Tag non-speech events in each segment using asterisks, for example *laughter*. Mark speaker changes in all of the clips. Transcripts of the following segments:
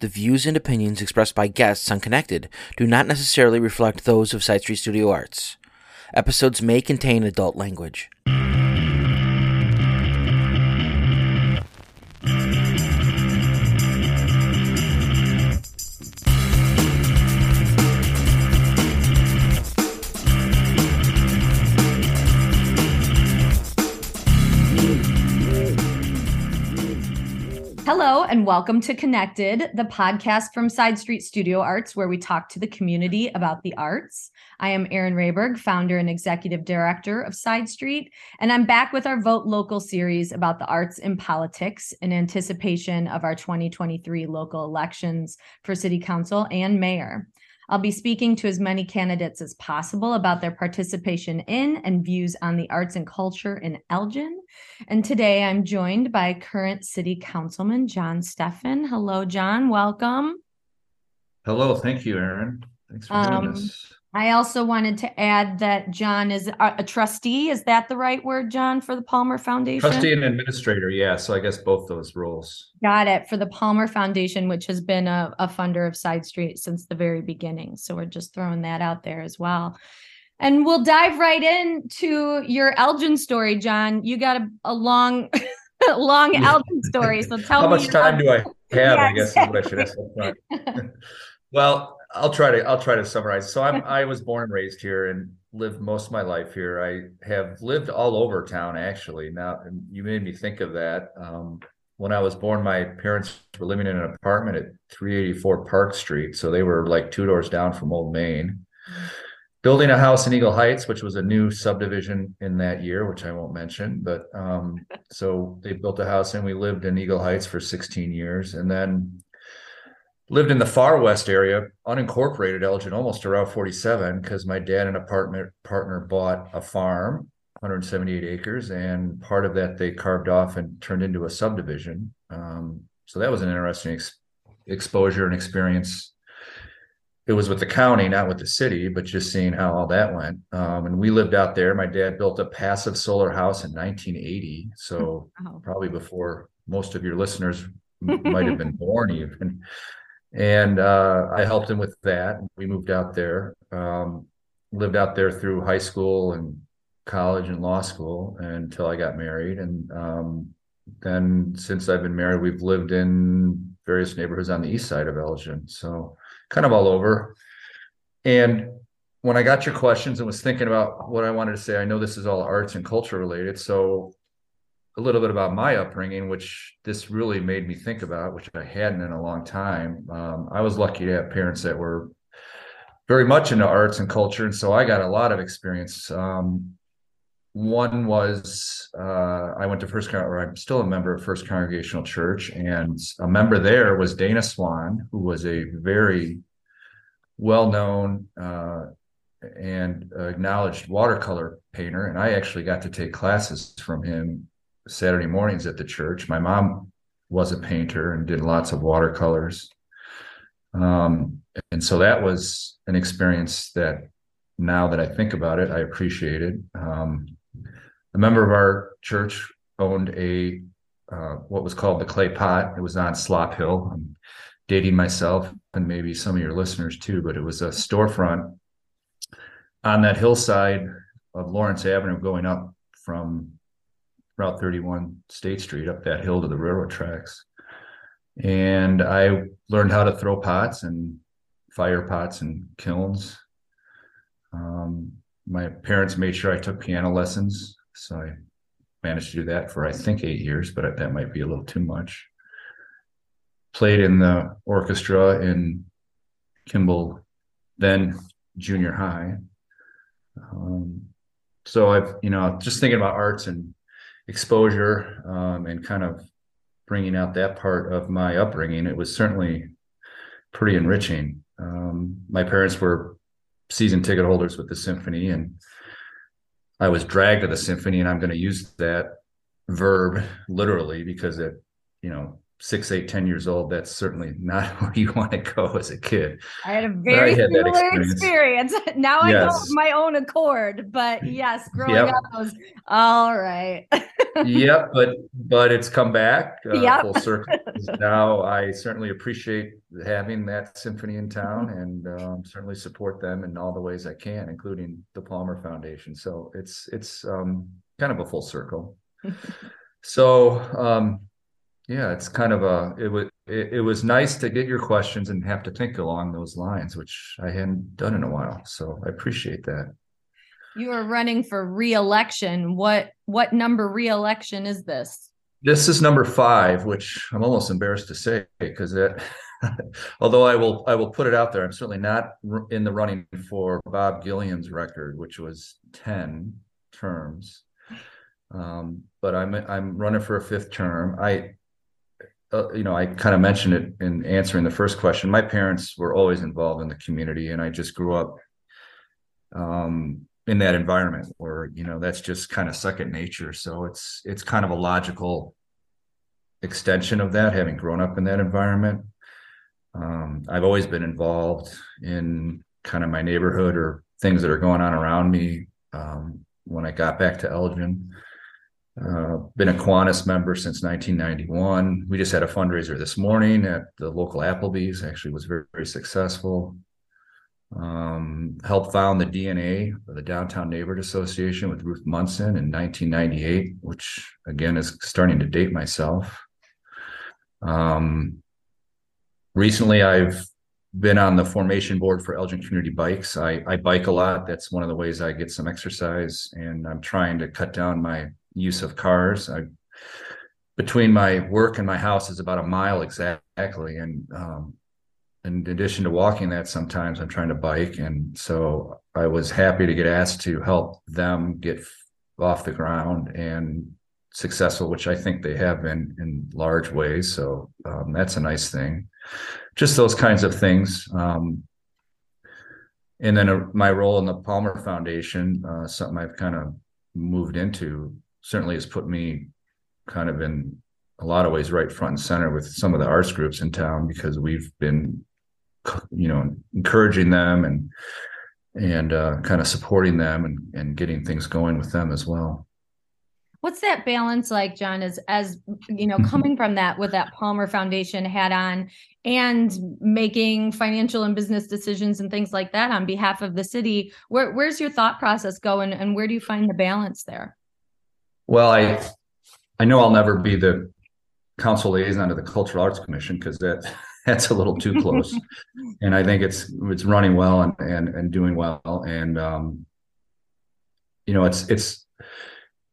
Speaker 1: The views and opinions expressed by guests on Connected do not necessarily reflect those of Side Street Studio Arts. Episodes may contain adult language.
Speaker 2: Hello, and welcome to Connected, the podcast from Side Street Studio Arts, where we talk to the community about the arts. I am Erin Rayburn, founder and executive director of Side Street, and I'm back with our Vote Local series about the arts and politics in anticipation of our 2023 local elections for city council and mayor. I'll be speaking to as many candidates as possible about their participation in and views on the arts and culture in Elgin. And today I'm joined by current City Councilman John Steffen. Hello, John. Welcome.
Speaker 3: Hello. Thank you, Erin. Thanks for joining
Speaker 2: Um,
Speaker 3: us.
Speaker 2: I also wanted to add that John is a, a trustee. Is that the right word, John, for the Palmer Foundation?
Speaker 3: Trustee and administrator. Yeah. So I guess both those roles.
Speaker 2: Got it. For the Palmer Foundation, which has been a, a funder of Side Street since the very beginning. So we're just throwing that out there as well. And we'll dive right into your Elgin story, John. You got a, a long, *laughs* long Elgin story. So *laughs* tell
Speaker 3: How
Speaker 2: me.
Speaker 3: How much time do I *laughs* have? I
Speaker 2: Yeah,
Speaker 3: guess is what I should ask. Well, I'll try to I'll try to summarize. So I'm *laughs* I was born and raised here and lived most of my life here. I have lived all over town actually. Now you made me think of that. Um, when I was born, my parents were living in an apartment at 384 Park Street, so they were like two doors down from Old Main. Building a house in Eagle Heights, which was a new subdivision in that year, which I won't mention, but um, *laughs* so they built a house and we lived in Eagle Heights for 16 years, and then lived in the far west area, unincorporated Elgin, almost around 47, because my dad and apartment partner bought a farm, 178 acres, and part of that they carved off and turned into a subdivision. Um, so that was an interesting ex- exposure and experience. It was with the county, not with the city, but just seeing how all that went. Um, and we lived out there. My dad built a passive solar house in 1980, so *laughs* probably before most of your listeners might have been born even. And uh, I helped him with that. We moved out there, um, lived out there through high school and college and law school until I got married. And um, then since I've been married, we've lived in various neighborhoods on the east side of Elgin. So kind of all over. And when I got your questions and was thinking about what I wanted to say, I know this is all arts and culture related. So a little bit about my upbringing, which this really made me think about, which I hadn't in a long time. Um, I was lucky to have parents that were very much into arts and culture, and so I got a lot of experience. Um, one was uh, I went to First, Con- or I'm still a member of First Congregational Church, and a member there was Dana Swan, who was a very well-known uh, and acknowledged watercolor painter, and I actually got to take classes from him Saturday mornings at the church. My mom was a painter and did lots of watercolors. Um, and so that was an experience that now that I think about it, I appreciated. Um, a member of our church owned a uh, what was called the clay pot. It was on Slop Hill. I'm dating myself and maybe some of your listeners too, but it was a storefront on that hillside of Lawrence Avenue going up from Route 31 State Street up that hill to the railroad tracks. And I learned how to throw pots and fire pots and kilns. Um, my parents made sure I took piano lessons. So I managed to do that for, I think, eight years, but that might be a little too much. Played in the orchestra in Kimball, then junior high. Um, so I've, you know, just thinking about arts and exposure um, and kind of bringing out that part of my upbringing, it was certainly pretty enriching. Um, my parents were season ticket holders with the symphony, and I was dragged to the symphony, and I'm going to use that verb literally because it, you know, six, eight, ten years old, that's certainly not *laughs* where you want to go as a kid.
Speaker 2: I had a very had similar experience. experience. *laughs* Now I yes. go my own accord, but yes, growing yep. up I was all right. *laughs*
Speaker 3: yep, but but it's come back uh, yep. full circle. now I certainly appreciate having that symphony in town, and um, certainly support them in all the ways I can, including the Palmer Foundation. So it's it's um, kind of a full circle. so um, yeah, it's kind of a it was it, it, was nice to get your questions and have to think along those lines, which I hadn't done in a while. So I appreciate that.
Speaker 2: You are running for re-election. What what number re-election is this?
Speaker 3: This is number five, which I'm almost embarrassed to say because it. *laughs* although I will I will put it out there, I'm certainly not in the running for Bob Gilliam's record, which was ten terms. Um, but I'm I'm running for a fifth term. I uh, you know, I kind of mentioned it in answering the first question. My parents were always involved in the community, and I just grew up um, in that environment where you know that's just kind of second nature. So it's it's kind of a logical extension of that, having grown up in that environment. Um, I've always been involved in kind of my neighborhood or things that are going on around me. Um, when I got back to Elgin, uh, been a Kiwanis member since 1991. We just had a fundraiser this morning at the local Applebee's. Actually, was very very successful. Um, helped found the DNA, the Downtown Neighborhood Association, with Ruth Munson in 1998, which again is starting to date myself. Um, recently, I've been on the formation board for Elgin Community Bikes. I, I bike a lot. That's one of the ways I get some exercise, and I'm trying to cut down my use of cars. I between my work and my house is about a mile exactly, and um, in addition to walking that, sometimes I'm trying to bike, and so I was happy to get asked to help them get off the ground and successful, which I think they have been in large ways. So um, that's a nice thing. Just those kinds of things. Um, and then uh, my role in the Palmer Foundation, uh, something I've kind of moved into certainly has put me kind of in a lot of ways right front and center with some of the arts groups in town because we've been you know encouraging them and and uh, kind of supporting them and, and getting things going with them as well.
Speaker 2: What's that balance like john as as you know coming from that with that palmer foundation hat on and making financial and business decisions and things like that on behalf of the city where, where's your thought process going and where do you find the balance there
Speaker 3: well, I I know I'll never be the council liaison to the Cultural Arts Commission because that *laughs* that's a little too close. *laughs* and I think it's it's running well and and, and doing well. And um, you know, it's it's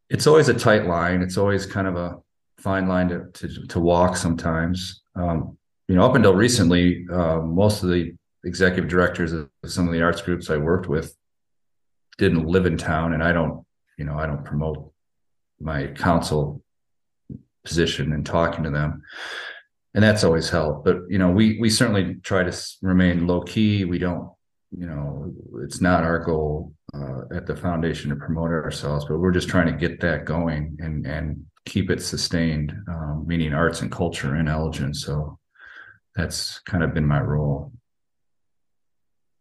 Speaker 3: it's always a tight line. It's always kind of a fine line to to, to walk sometimes. Um, you know, up until recently, uh, most of the executive directors of some of the arts groups I worked with didn't live in town, and I don't, you know, I don't promote my council position and talking to them. And that's always helped but you know we we certainly try to remain low key we don't you know it's not our goal uh, at the foundation to promote ourselves but we're just trying to get that going and and keep it sustained um, meaning arts and culture in elgin so that's kind of been my role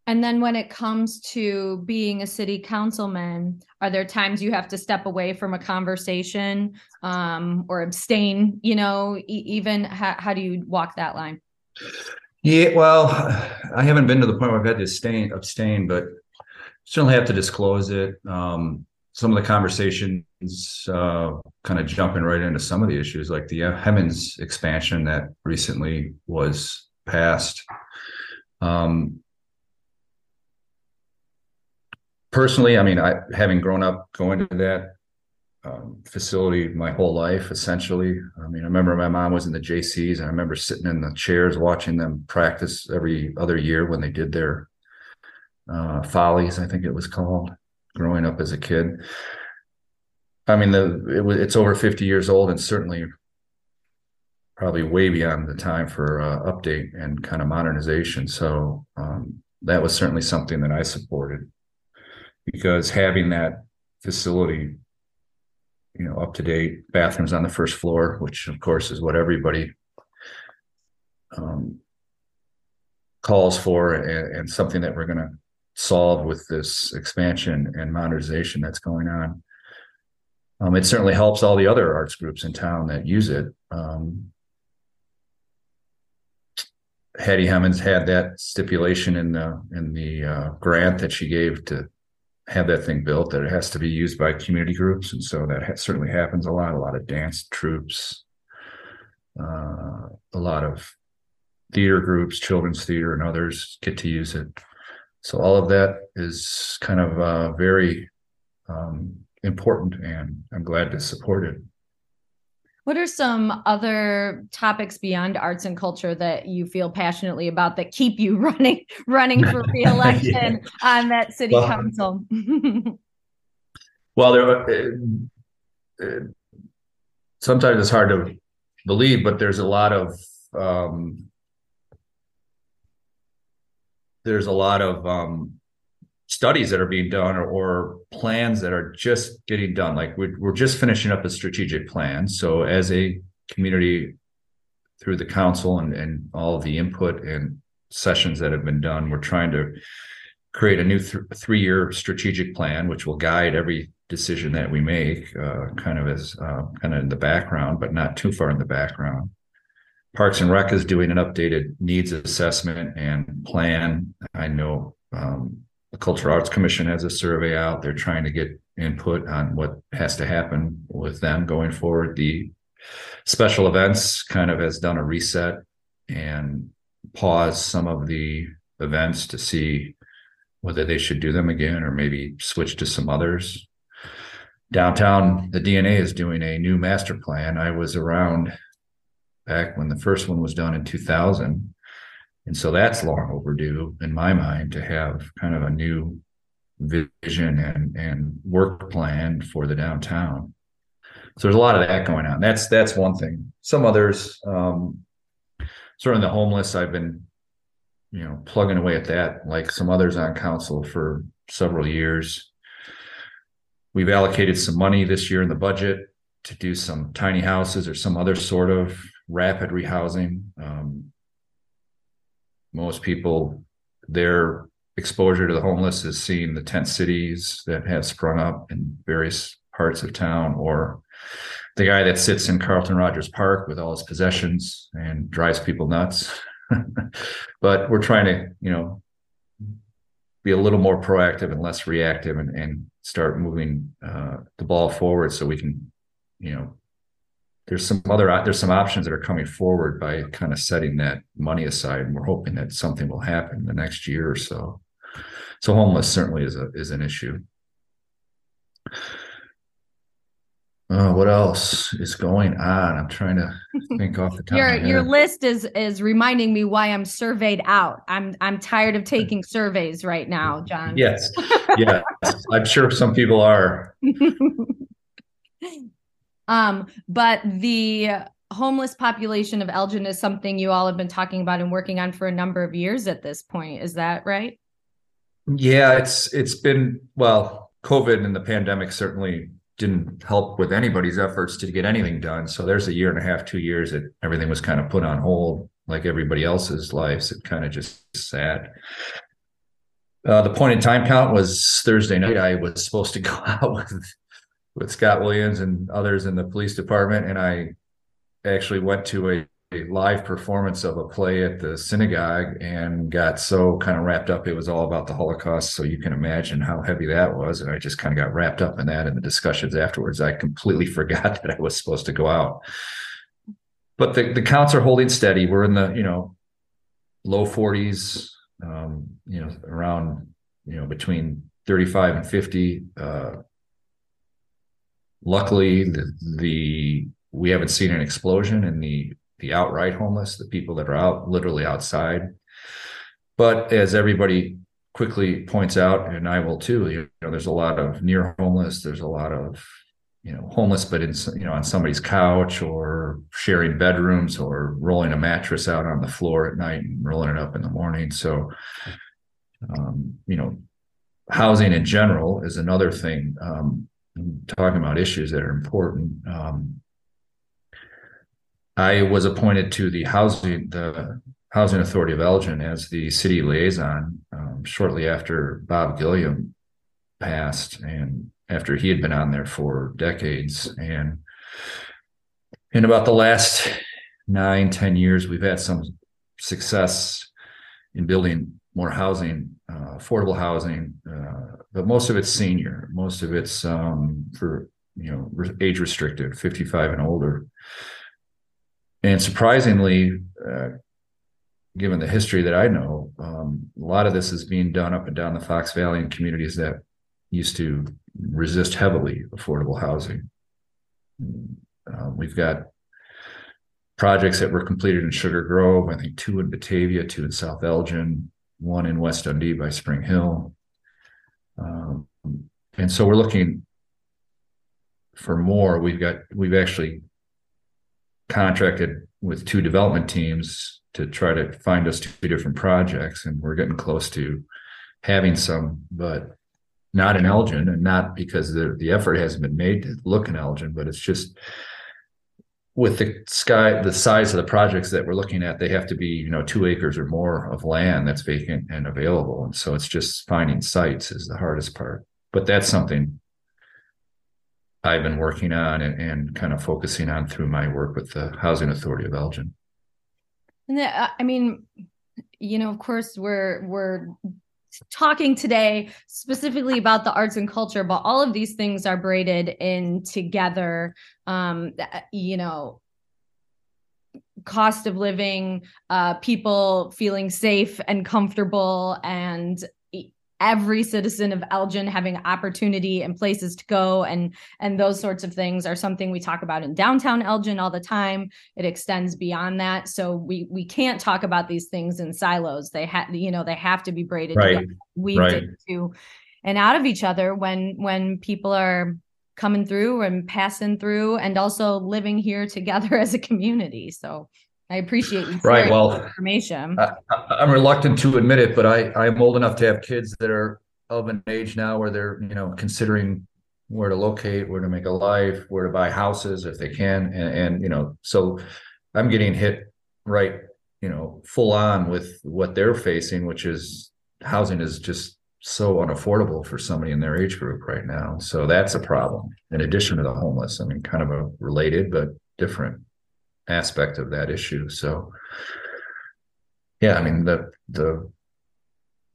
Speaker 2: and then when it comes to being a city councilman, are there times you have to step away from a conversation um, or abstain? You know, e- even how, how do you walk that line?
Speaker 3: Yeah, well, I haven't been to the point where I've had to abstain, abstain but certainly have to disclose it. Um, some of the conversations uh, kind of jumping right into some of the issues, like the Hemmens expansion that recently was passed. Um, personally, I mean, I having grown up going to that um, facility my whole life, essentially. I mean, I remember my mom was in the JCs, and I remember sitting in the chairs watching them practice every other year when they did their uh, follies, I think it was called, growing up as a kid. I mean, the it it's over fifty years old, and certainly probably way beyond the time for uh, update and kind of modernization. So um, that was certainly something that I supported because having that facility, you know, up to date bathrooms on the first floor, which of course is what everybody um, calls for and, and something that we're going to solve with this expansion and modernization that's going on. Um, it certainly helps all the other arts groups in town that use it. Um, Hattie Hemmens had that stipulation in the in the uh, grant that she gave to have that thing built that it has to be used by community groups, and so that ha- certainly happens a lot. A lot of dance troops, uh, a lot of theater groups, children's theater, and others get to use it. So all of that is kind of uh, very um, important, and I'm glad to support it.
Speaker 2: What are some other topics beyond arts and culture that you feel passionately about that keep you *laughs* running running for *laughs* reelection yeah. on that city well, council? *laughs*
Speaker 3: well, there. Uh, uh, sometimes it's hard to believe, but there's a lot of um, there's a lot of um, studies that are being done or, or, plans that are just getting done. Like we're, we're just finishing up a strategic plan. So as a community through the council and, and all the input and sessions that have been done, we're trying to create a new th- three-year strategic plan, which will guide every decision that we make, uh, kind of as uh, kind of in the background, but not too far in the background. Parks and Rec is doing an updated needs assessment and plan. I know um, the Cultural Arts Commission has a survey out. They're trying to get input on what has to happen with them going forward. The special events kind of has done a reset and pause some of the events to see whether they should do them again or maybe switch to some others. Downtown, the DNA is doing a new master plan. I was around back when the first one was done in 2000. And so that's long overdue in my mind to have kind of a new vision and, and work plan for the downtown. So there's a lot of that going on. That's that's one thing. Some others, um, certainly the homeless, I've been, you know, plugging away at that, like some others on council for several years. We've allocated some money this year in the budget to do some tiny houses or some other sort of rapid rehousing. Um, most people, their exposure to the homeless is seeing the tent cities that have sprung up in various parts of town, or the guy that sits in Carlton Rogers Park with all his possessions and drives people nuts. *laughs* but we're trying to, you know, be a little more proactive and less reactive and, and start moving uh, the ball forward so we can, you know, there's some other there's some options that are coming forward by kind of setting that money aside and we're hoping that something will happen the next year or so so homeless certainly is a is an issue uh, what else is going on? I'm trying to *laughs* think off the top.
Speaker 2: your your list is is reminding me why I'm surveyed out. I'm I'm tired of taking *laughs* surveys right now, John.
Speaker 3: Yes, yes, I'm sure some people are. *laughs*
Speaker 2: Um, but the homeless population of Elgin is something you all have been talking about and working on for a number of years at this point. Is that right?
Speaker 3: Yeah, it's it's been well, COVID and the pandemic certainly didn't help with anybody's efforts to get anything done. So there's a year and a half, two years that everything was kind of put on hold, like everybody else's lives. It kind of just sat. Uh, the point in time count was Thursday night. I was supposed to go *laughs* out with with Scott Williams and others in the police department, and I actually went to a, a, live performance of a play at the synagogue and got so kind of wrapped up. It was all about the Holocaust, so you can imagine how heavy that was. And I just kind of got wrapped up in that. And the discussions afterwards, I completely *laughs* forgot that I was supposed to go out. But the the counts are holding steady. We're in the you know low 40s, um, you know around you know between 35 and 50. Uh, luckily the, the we haven't seen an explosion in the the outright homeless the people that are out literally outside. But as everybody quickly points out and i will too you know there's a lot of near homeless there's a lot of you know homeless but in you know on somebody's couch or sharing bedrooms or rolling a mattress out on the floor at night and rolling it up in the morning. So um, you know housing in general is another thing. Um, talking about issues that are important. Um, I was appointed to the housing the Housing Authority of Elgin as the city liaison um, shortly after Bob Gilliam passed, and after he had been on there for decades. And in about the last nine, ten years, we've had some success in building more housing, uh, affordable housing, uh, but most of it's senior. Most of it's um, for you know age restricted, 55 and older. And surprisingly, uh, given the history that I know, um, a lot of this is being done up and down the Fox Valley in communities that used to resist heavily affordable housing. Uh, we've got projects that were completed in Sugar Grove, I think two in Batavia, two in South Elgin, one in West Dundee by Spring Hill. Um, and so we're looking for more. We've got we've actually contracted with two development teams to try to find us two different projects, and we're getting close to having some, but not in Elgin, and not because the the effort hasn't been made to look in Elgin, but it's just with the sky the size of the projects that we're looking at they have to be you know two acres or more of land that's vacant and available. And so it's just finding sites is the hardest part. But that's something i've been working on and, and kind of focusing on through my work with the housing authority of elgin.
Speaker 2: And uh, i mean you know of course we're we're talking today specifically about the arts and culture, but all of these things are braided in together. Um, you know, cost of living, uh, people feeling safe and comfortable, and every citizen of Elgin having opportunity and places to go and and those sorts of things are something we talk about in downtown Elgin all the time. It extends beyond that. So we we can't talk about these things in silos. They have you know they have to be braided
Speaker 3: right.
Speaker 2: together, weaved
Speaker 3: right.
Speaker 2: into and out of each other when when people are coming through and passing through and also living here together *laughs* as a community. So I appreciate you
Speaker 3: right. Well,
Speaker 2: information.
Speaker 3: I, am reluctant to admit it, but I I'm old enough to have kids that are of an age now where they're you know considering where to locate, where to make a life, where to buy houses if they can, and, and you know, so I'm getting hit right, you know, full on with what they're facing, which is housing is just so unaffordable for somebody in their age group right now. So that's a problem. In addition to the homeless, I mean, kind of a related but different aspect of that issue. So, yeah, I mean the the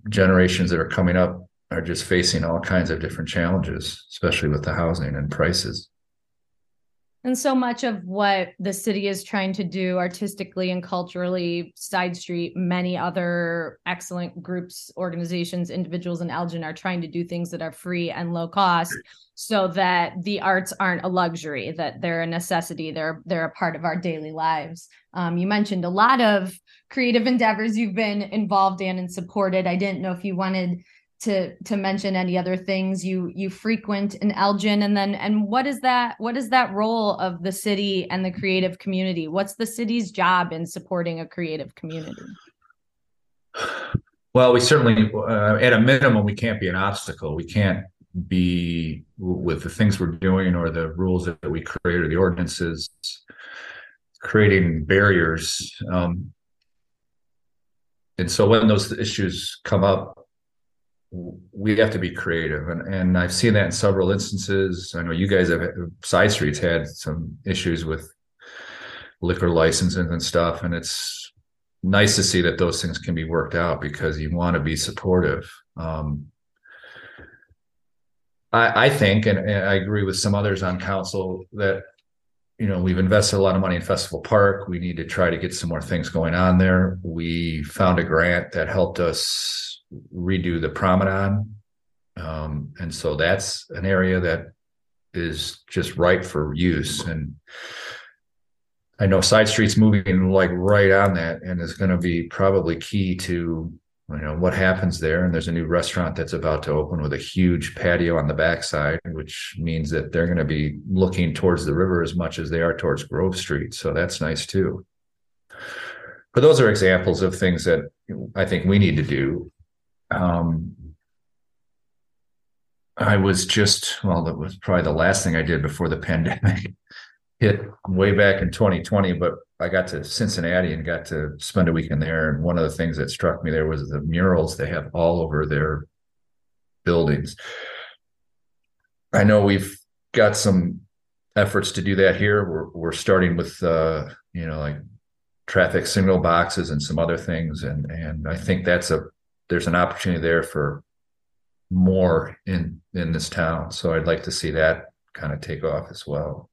Speaker 3: generations that are coming up are just facing all kinds of different challenges, especially with the housing and prices.
Speaker 2: And so much of what the city is trying to do artistically and culturally, Side Street, many other excellent groups, organizations, individuals in Elgin are trying to do things that are free and low cost so that the arts aren't a luxury, that they're a necessity, they're they're a part of our daily lives. Um, you mentioned a lot of creative endeavors you've been involved in and supported. I didn't know if you wanted to to mention any other things you you frequent in Elgin? And then and what is that what is that role of the city and the creative community? What's the city's job in supporting a creative community?
Speaker 3: Well we certainly uh, at a minimum we can't be an obstacle. We can't be with the things we're doing or the rules that we create or the ordinances creating barriers. Um, and so when those issues come up we have to be creative. And, and i've seen that in several instances. I know you guys have side streets had some issues with liquor licenses and stuff. And it's nice to see that those things can be worked out because you want to be supportive. Um, I, I, think and, and i agree with some others on council that you know we've invested a lot of money in festival park. We need to try to get some more things going on there. We found a grant that helped us redo the promenade. Um, and so that's an area that is just ripe for use. And I know side streets moving like right on that and is going to be probably key to you know what happens there. And there's a new restaurant that's about to open with a huge patio on the backside, which means that they're going to be looking towards the river as much as they are towards Grove Street. So that's nice too. But those are examples of things that I think we need to do um, I was just, well, that was probably the last thing I did before the *laughs* pandemic hit way back in 2020. But I got to Cincinnati and got to spend a weekend there. And one of the things that struck me there was the murals they have all over their buildings. I know we've got some efforts to do that here. We're we're starting with uh, you know like traffic signal boxes and some other things, and and I think that's a there's an opportunity there for more in in this town. So I'd like to see that kind of take off as well.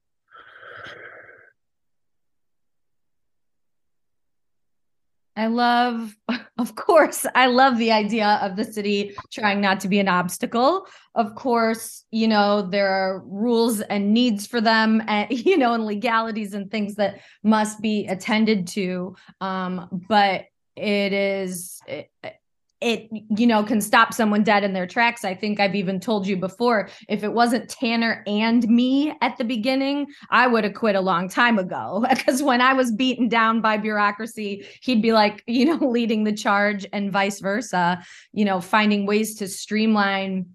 Speaker 2: I love, *laughs* of course, I love the idea of the city trying not to be an obstacle. Of course, you know, there are rules and needs for them, *laughs* and, you know, and legalities and things that must be attended to. Um, but it is, it, it you know can stop someone dead in their tracks. I think i've even told you before if it wasn't tanner and me at the beginning i would have quit a long time ago. *laughs* Because when i was beaten down by bureaucracy he'd be like *laughs* you know leading the charge and vice versa you know finding ways to streamline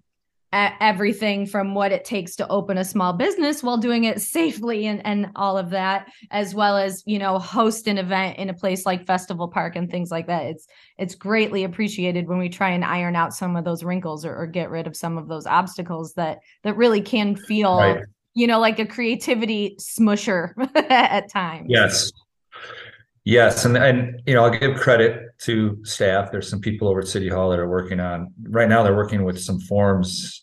Speaker 2: everything from what it takes to open a small business while doing it safely and, and all of that as well as you know host an event in a place like festival park and things like that it's it's greatly appreciated when we try and iron out some of those wrinkles or, or get rid of some of those obstacles that that really can feel right. you know like a creativity smusher *laughs* at times
Speaker 3: yes Yes, and and you know I'll give credit to staff. There's some people over at City Hall that are working on right now. They're working with some forms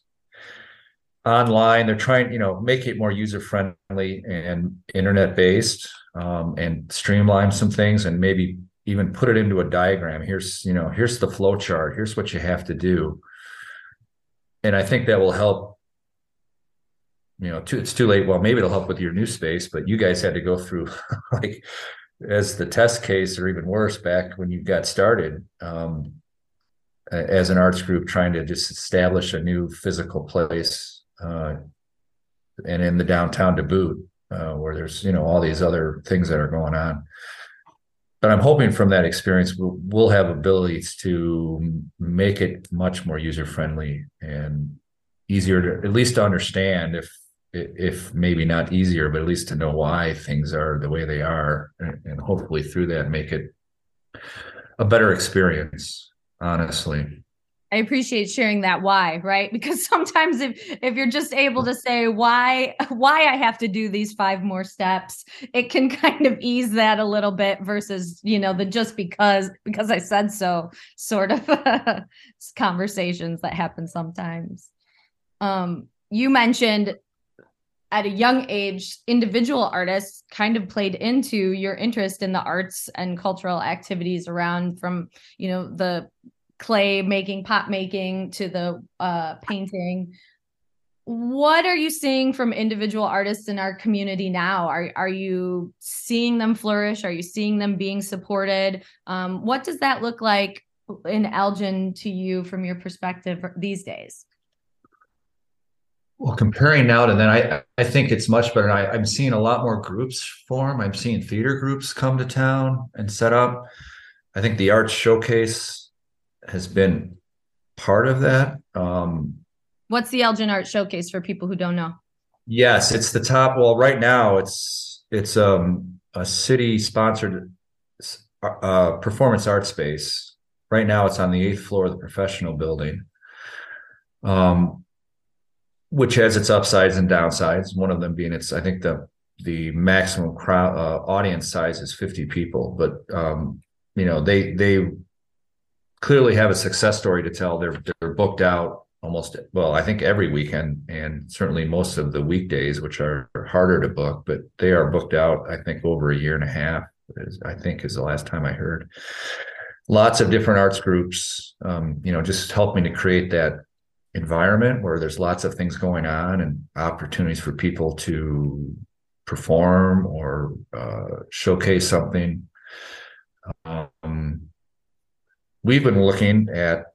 Speaker 3: online. They're trying, you know, make it more user friendly and internet based, um, and streamline some things, and maybe even put it into a diagram. Here's you know here's the flow chart. Here's what you have to do, and I think that will help. You know, too, it's too late. Well, maybe it'll help with your new space, but you guys had to go through *laughs* like as the test case, or even worse, back when you got started um, as an arts group, trying to just establish a new physical place, uh, and in the downtown to boot, uh, where there's you know all these other things that are going on. But I'm hoping from that experience we'll, we'll have abilities to make it much more user friendly and easier to at least to understand if if maybe not easier, but at least to know why things are the way they are, and, hopefully through that make it a better experience. Honestly,
Speaker 2: I appreciate sharing that why, right? *laughs* Because sometimes if if you're just able to say why why I have to do these five more steps, it can *laughs* kind of ease that a little bit versus, you know, the just because because I said so sort of *laughs* conversations that happen sometimes. Um you mentioned at a young age, individual artists kind of played into your interest in the arts and cultural activities around from, you know, the clay making, pot making to the uh, painting. What are you seeing from individual artists in our community now? Are, are you seeing them flourish? Are you seeing them being supported? Um, what does that look like in Elgin to you from your perspective these days?
Speaker 3: Well, comparing now to then, I I think it's much better. I, I'm seeing a lot more groups form. I'm seeing theater groups come to town and set up. I think the arts showcase has been part of that. Um,
Speaker 2: What's the Elgin Art Showcase for people who don't know?
Speaker 3: Yes, it's the top. Well, right now it's it's um, a city sponsored uh, performance art space. Right now, it's on the eighth floor of the professional building. Um, which has its upsides and downsides. One of them being it's I think the the maximum crowd uh, audience size is 50 people, but um, you know they they clearly have a success story to tell. They're they're booked out almost well I think every weekend and certainly most of the weekdays, which are harder to book, but they are booked out. I think over a year and a half. I think is the last time I heard. Lots of different arts groups, um, you know, just helping to create that environment where there's lots of things going on and opportunities for people to perform or uh, showcase something. Um, we've been looking at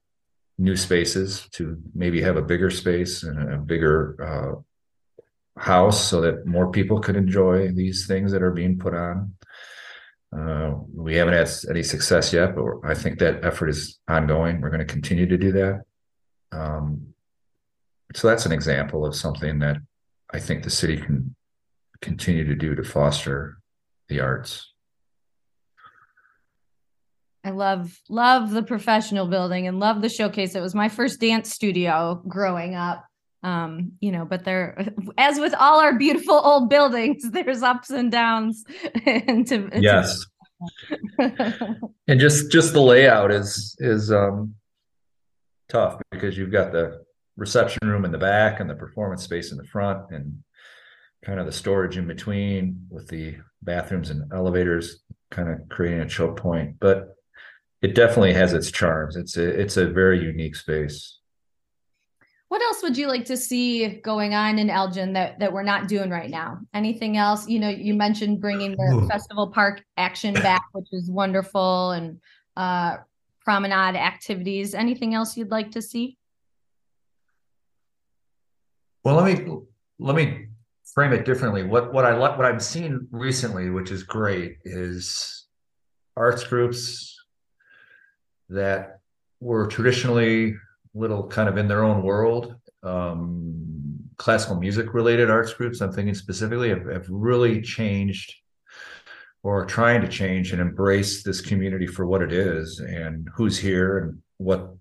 Speaker 3: new spaces to maybe have a bigger space and a bigger uh, house so that more people could enjoy these things that are being put on. Uh, we haven't had any success yet, but I think that effort is ongoing. We're going to continue to do that. Um, so that's an example of something that I think the city can continue to do to foster the arts.
Speaker 2: I love love the professional building and love the showcase. It was my first dance studio growing up. Um, you know, but there, *laughs* as with all our beautiful old buildings, *laughs* there's ups and downs. *laughs* and to,
Speaker 3: yes, and just just the layout is is um tough because you've got the reception room in the back and the performance space in the front and kind of the storage in between with the bathrooms and elevators kind of creating a choke point but it definitely has its charms it's a it's a very unique space
Speaker 2: what else would you like to see going on in Elgin that that we're not doing right now? Anything else? You know, you mentioned bringing the Ooh. festival park action back, which is wonderful, and uh, promenade activities. Anything else you'd like to see?
Speaker 3: Well, let me let me frame it differently. What what I like what I've seen recently, which is great, is arts groups that were traditionally little kind of in their own world. Um, classical music related arts groups, I'm thinking specifically, have, have really changed or trying to change and embrace this community for what it is and who's here and what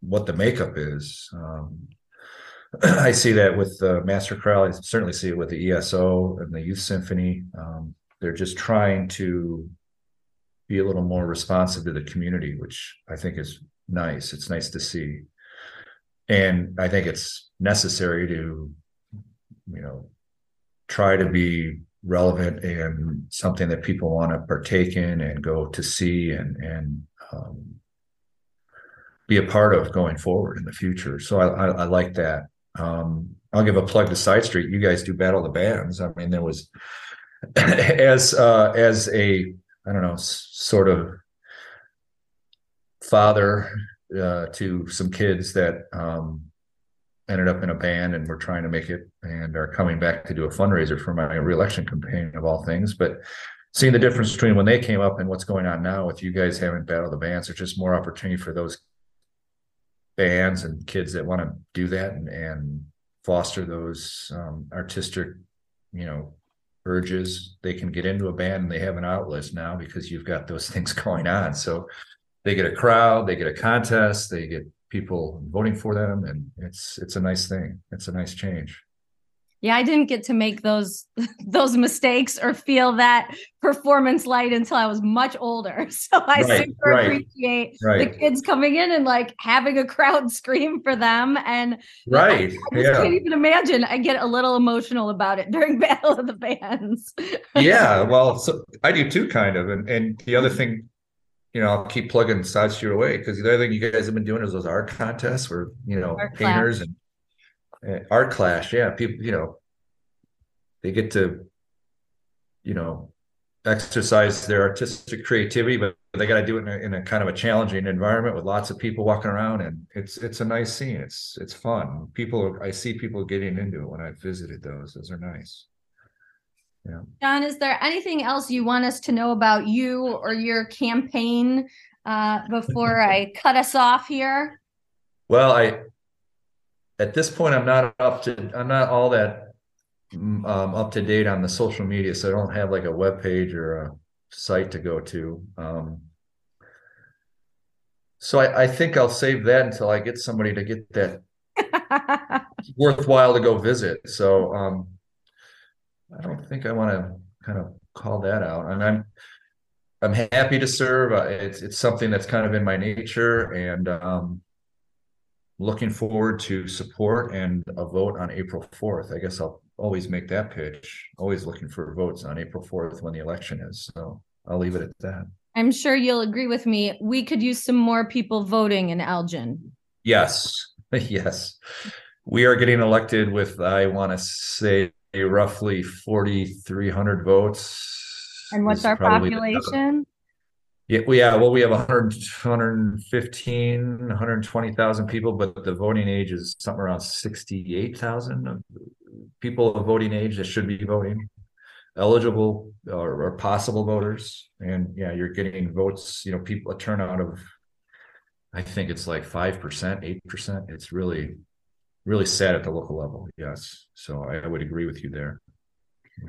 Speaker 3: what the makeup is. Um, *clears throat* I see that with the Master Chorale. I certainly see it with the ESO and the Youth Symphony. Um, they're just trying to be a little more responsive to the community, which I think is nice. It's nice to see and I think it's necessary to, you know, try to be relevant and something that people want to partake in and go to see and and um, be a part of going forward in the future. So I, I, I like that. Um, I'll give a plug to Side Street. You guys do Battle of the Bands. I mean, there was *clears throat* as uh, as a I don't know sort of father uh, to some kids that um, ended up in a band and were trying to make it and are coming back to do a fundraiser for my reelection campaign of all things. But seeing the difference between when they came up and what's going on now with you guys having battle the bands, there's just more opportunity for those bands and kids that want to do that and, and foster those um, artistic, you know, urges. They can get into a band and they have an outlet now because you've got those *laughs* things going on. So they get a crowd, they get a contest, they get people voting for them, and it's it's a nice thing. It's a nice change.
Speaker 2: Yeah, I didn't get to make those *laughs* those mistakes or feel that performance light until I was much older. *laughs* So I right, super right, appreciate right. the kids coming in and like having a crowd *laughs* scream for them. And
Speaker 3: right,
Speaker 2: I, I yeah. can't even imagine. I get a little emotional about it during Battle of the Bands.
Speaker 3: yeah, well, so I do too, kind of. And and the other thing you know, I'll keep plugging Side Street away because the other thing you guys have been doing is those art contests where you know painters class. and art clash. Yeah, people, you know, they get to, you know, exercise their artistic creativity, but they got to do it in a, in a, kind of a challenging environment with lots of people walking around, and it's it's a nice scene. It's it's fun. People, I see people getting into it when I visited those. Those are nice.
Speaker 2: Yeah. John, is there anything else you want us to know about you or your campaign uh, before I *laughs* cut us off here?
Speaker 3: Well, I at this point I'm not up to I'm not all that mm, um, up to date on the social media, so I don't have like a web page or a site to go to. Um, so I, I think I'll save that until I get somebody to get that *laughs* worthwhile to go visit. So um, I don't think I want to kind of call that out. And I'm I'm happy to serve. Uh, it's it's something that's kind of in my nature, and um, looking forward to support and a vote on April fourth. I guess I'll always make that pitch. Always looking for votes on April fourth when the election is. So I'll leave it at that.
Speaker 2: I'm sure you'll agree with me. We could use some more people voting in Elgin.
Speaker 3: Yes, *laughs* yes, we are getting elected with I want to say roughly 4,300 votes.
Speaker 2: And what's our population?
Speaker 3: Yeah, we yeah, well, we have 100, 115, 120,000 people, but the voting age is something around 68,000 people of voting age that should be voting, eligible or, or, possible voters. And yeah, you're getting votes, you know, people, a turnout of, I think it's like 5%, 8%. It's really really sad at the local level. Yes. So I, I would agree with you there.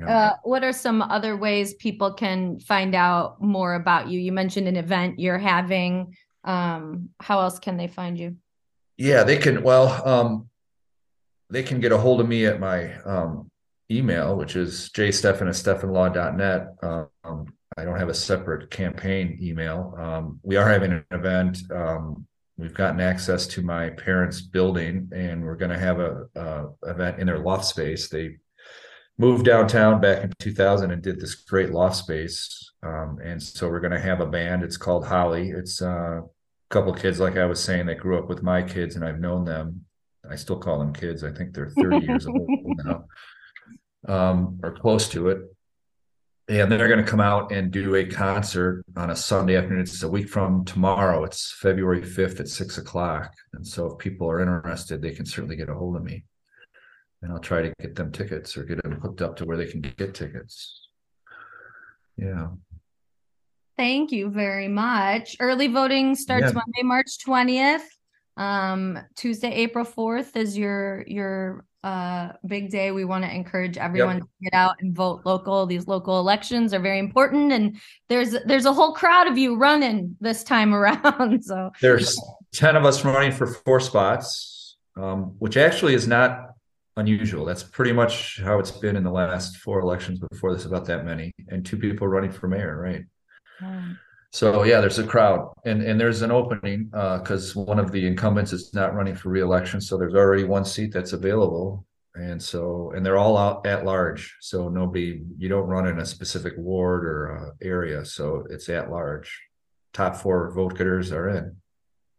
Speaker 2: Uh, what are some other ways people can find out more about you? You mentioned an event you're having. Um, how else can they find you?
Speaker 3: Yeah, they can. Well, um, they can get a hold of me at my um, email, which is at steffenlaw.net. Um, I don't have a separate campaign email. Um, we are having an event. Um, we've gotten access to my parents' building, and we're going to have a, a, event in their loft space. They moved downtown back in 2000 and did this great loft space, um, and so we're going to have a band. It's called Holly. It's uh, a couple kids, like I was saying, that grew up with my kids, and I've known them. I still call them kids. I think they're 30 *laughs* years old now, um, or close to it and they're going to come out and do a concert on a Sunday afternoon. It's a week from tomorrow. It's February 5th at six o'clock. And so if people are interested, they can certainly get a hold of me. And I'll try to get them tickets or get them hooked up to where they can get tickets. Yeah.
Speaker 2: Thank you very much. Early voting starts yeah. Monday, March 20th. Um, Tuesday, April 4th is your your uh, big day. We want to encourage everyone yep. to get out and vote local. These local elections are very important, and there's there's a whole crowd of you running this time *laughs* around. So
Speaker 3: there's ten of us running for four spots, um, which actually is not unusual. That's pretty much how it's been in the last four elections before this, about that many, and two people running for mayor, right? So yeah, there's a crowd, and and there's an opening because uh, one of the incumbents is not running for reelection, so there's already one seat that's available, and so and they're all out at large, so nobody you don't run in a specific ward or uh, area, so it's at large. Top four vote getters are in.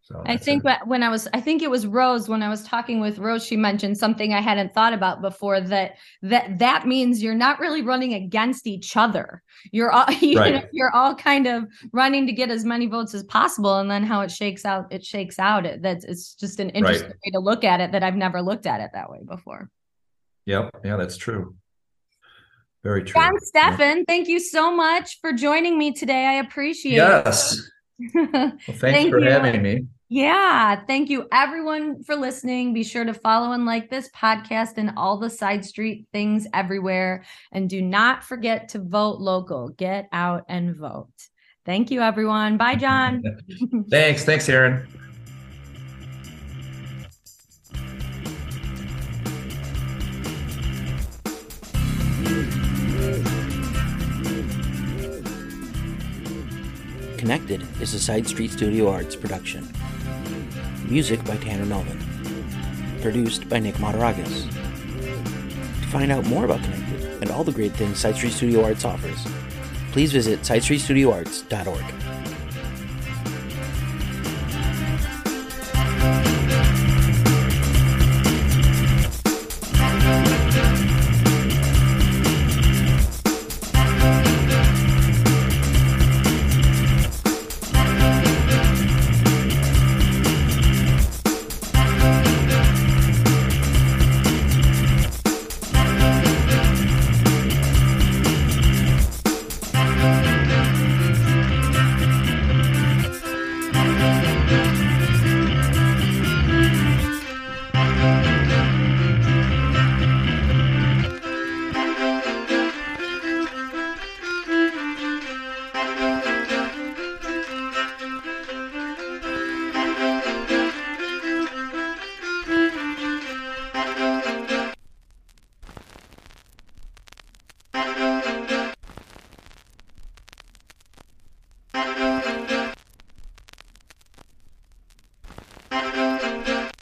Speaker 2: So I think it. when I was, I think it was Rose when I was talking with Rose, she mentioned something I hadn't thought about before that that that means you're not really running against each other. You're all *laughs* you right. know, you're all kind of running to get as many votes as possible, and then how it shakes out, it shakes out. It that's it's just an interesting right. way to look at it that I've never looked at it that way before.
Speaker 3: Yep, yeah, that's true. Very true.
Speaker 2: John Steffen, yeah. thank you so much for joining me today. I appreciate
Speaker 3: yes. it. Yes. *laughs* well, thanks Thank for you. having me.
Speaker 2: Yeah. Thank you, everyone, for listening. Be sure to follow and like this podcast and all the side street things everywhere. And do not forget to vote local. Get out and vote. Thank you, everyone. Bye, John. *laughs*
Speaker 3: Thanks. Thanks, Erin.
Speaker 1: Connected is a Side Street Studio Arts production. Music by Tanner Melvin. Produced by Nick Mataragas. To find out more about Connected and all the great things Side Street Studio Arts offers, please visit sidestreetstudioarts.org.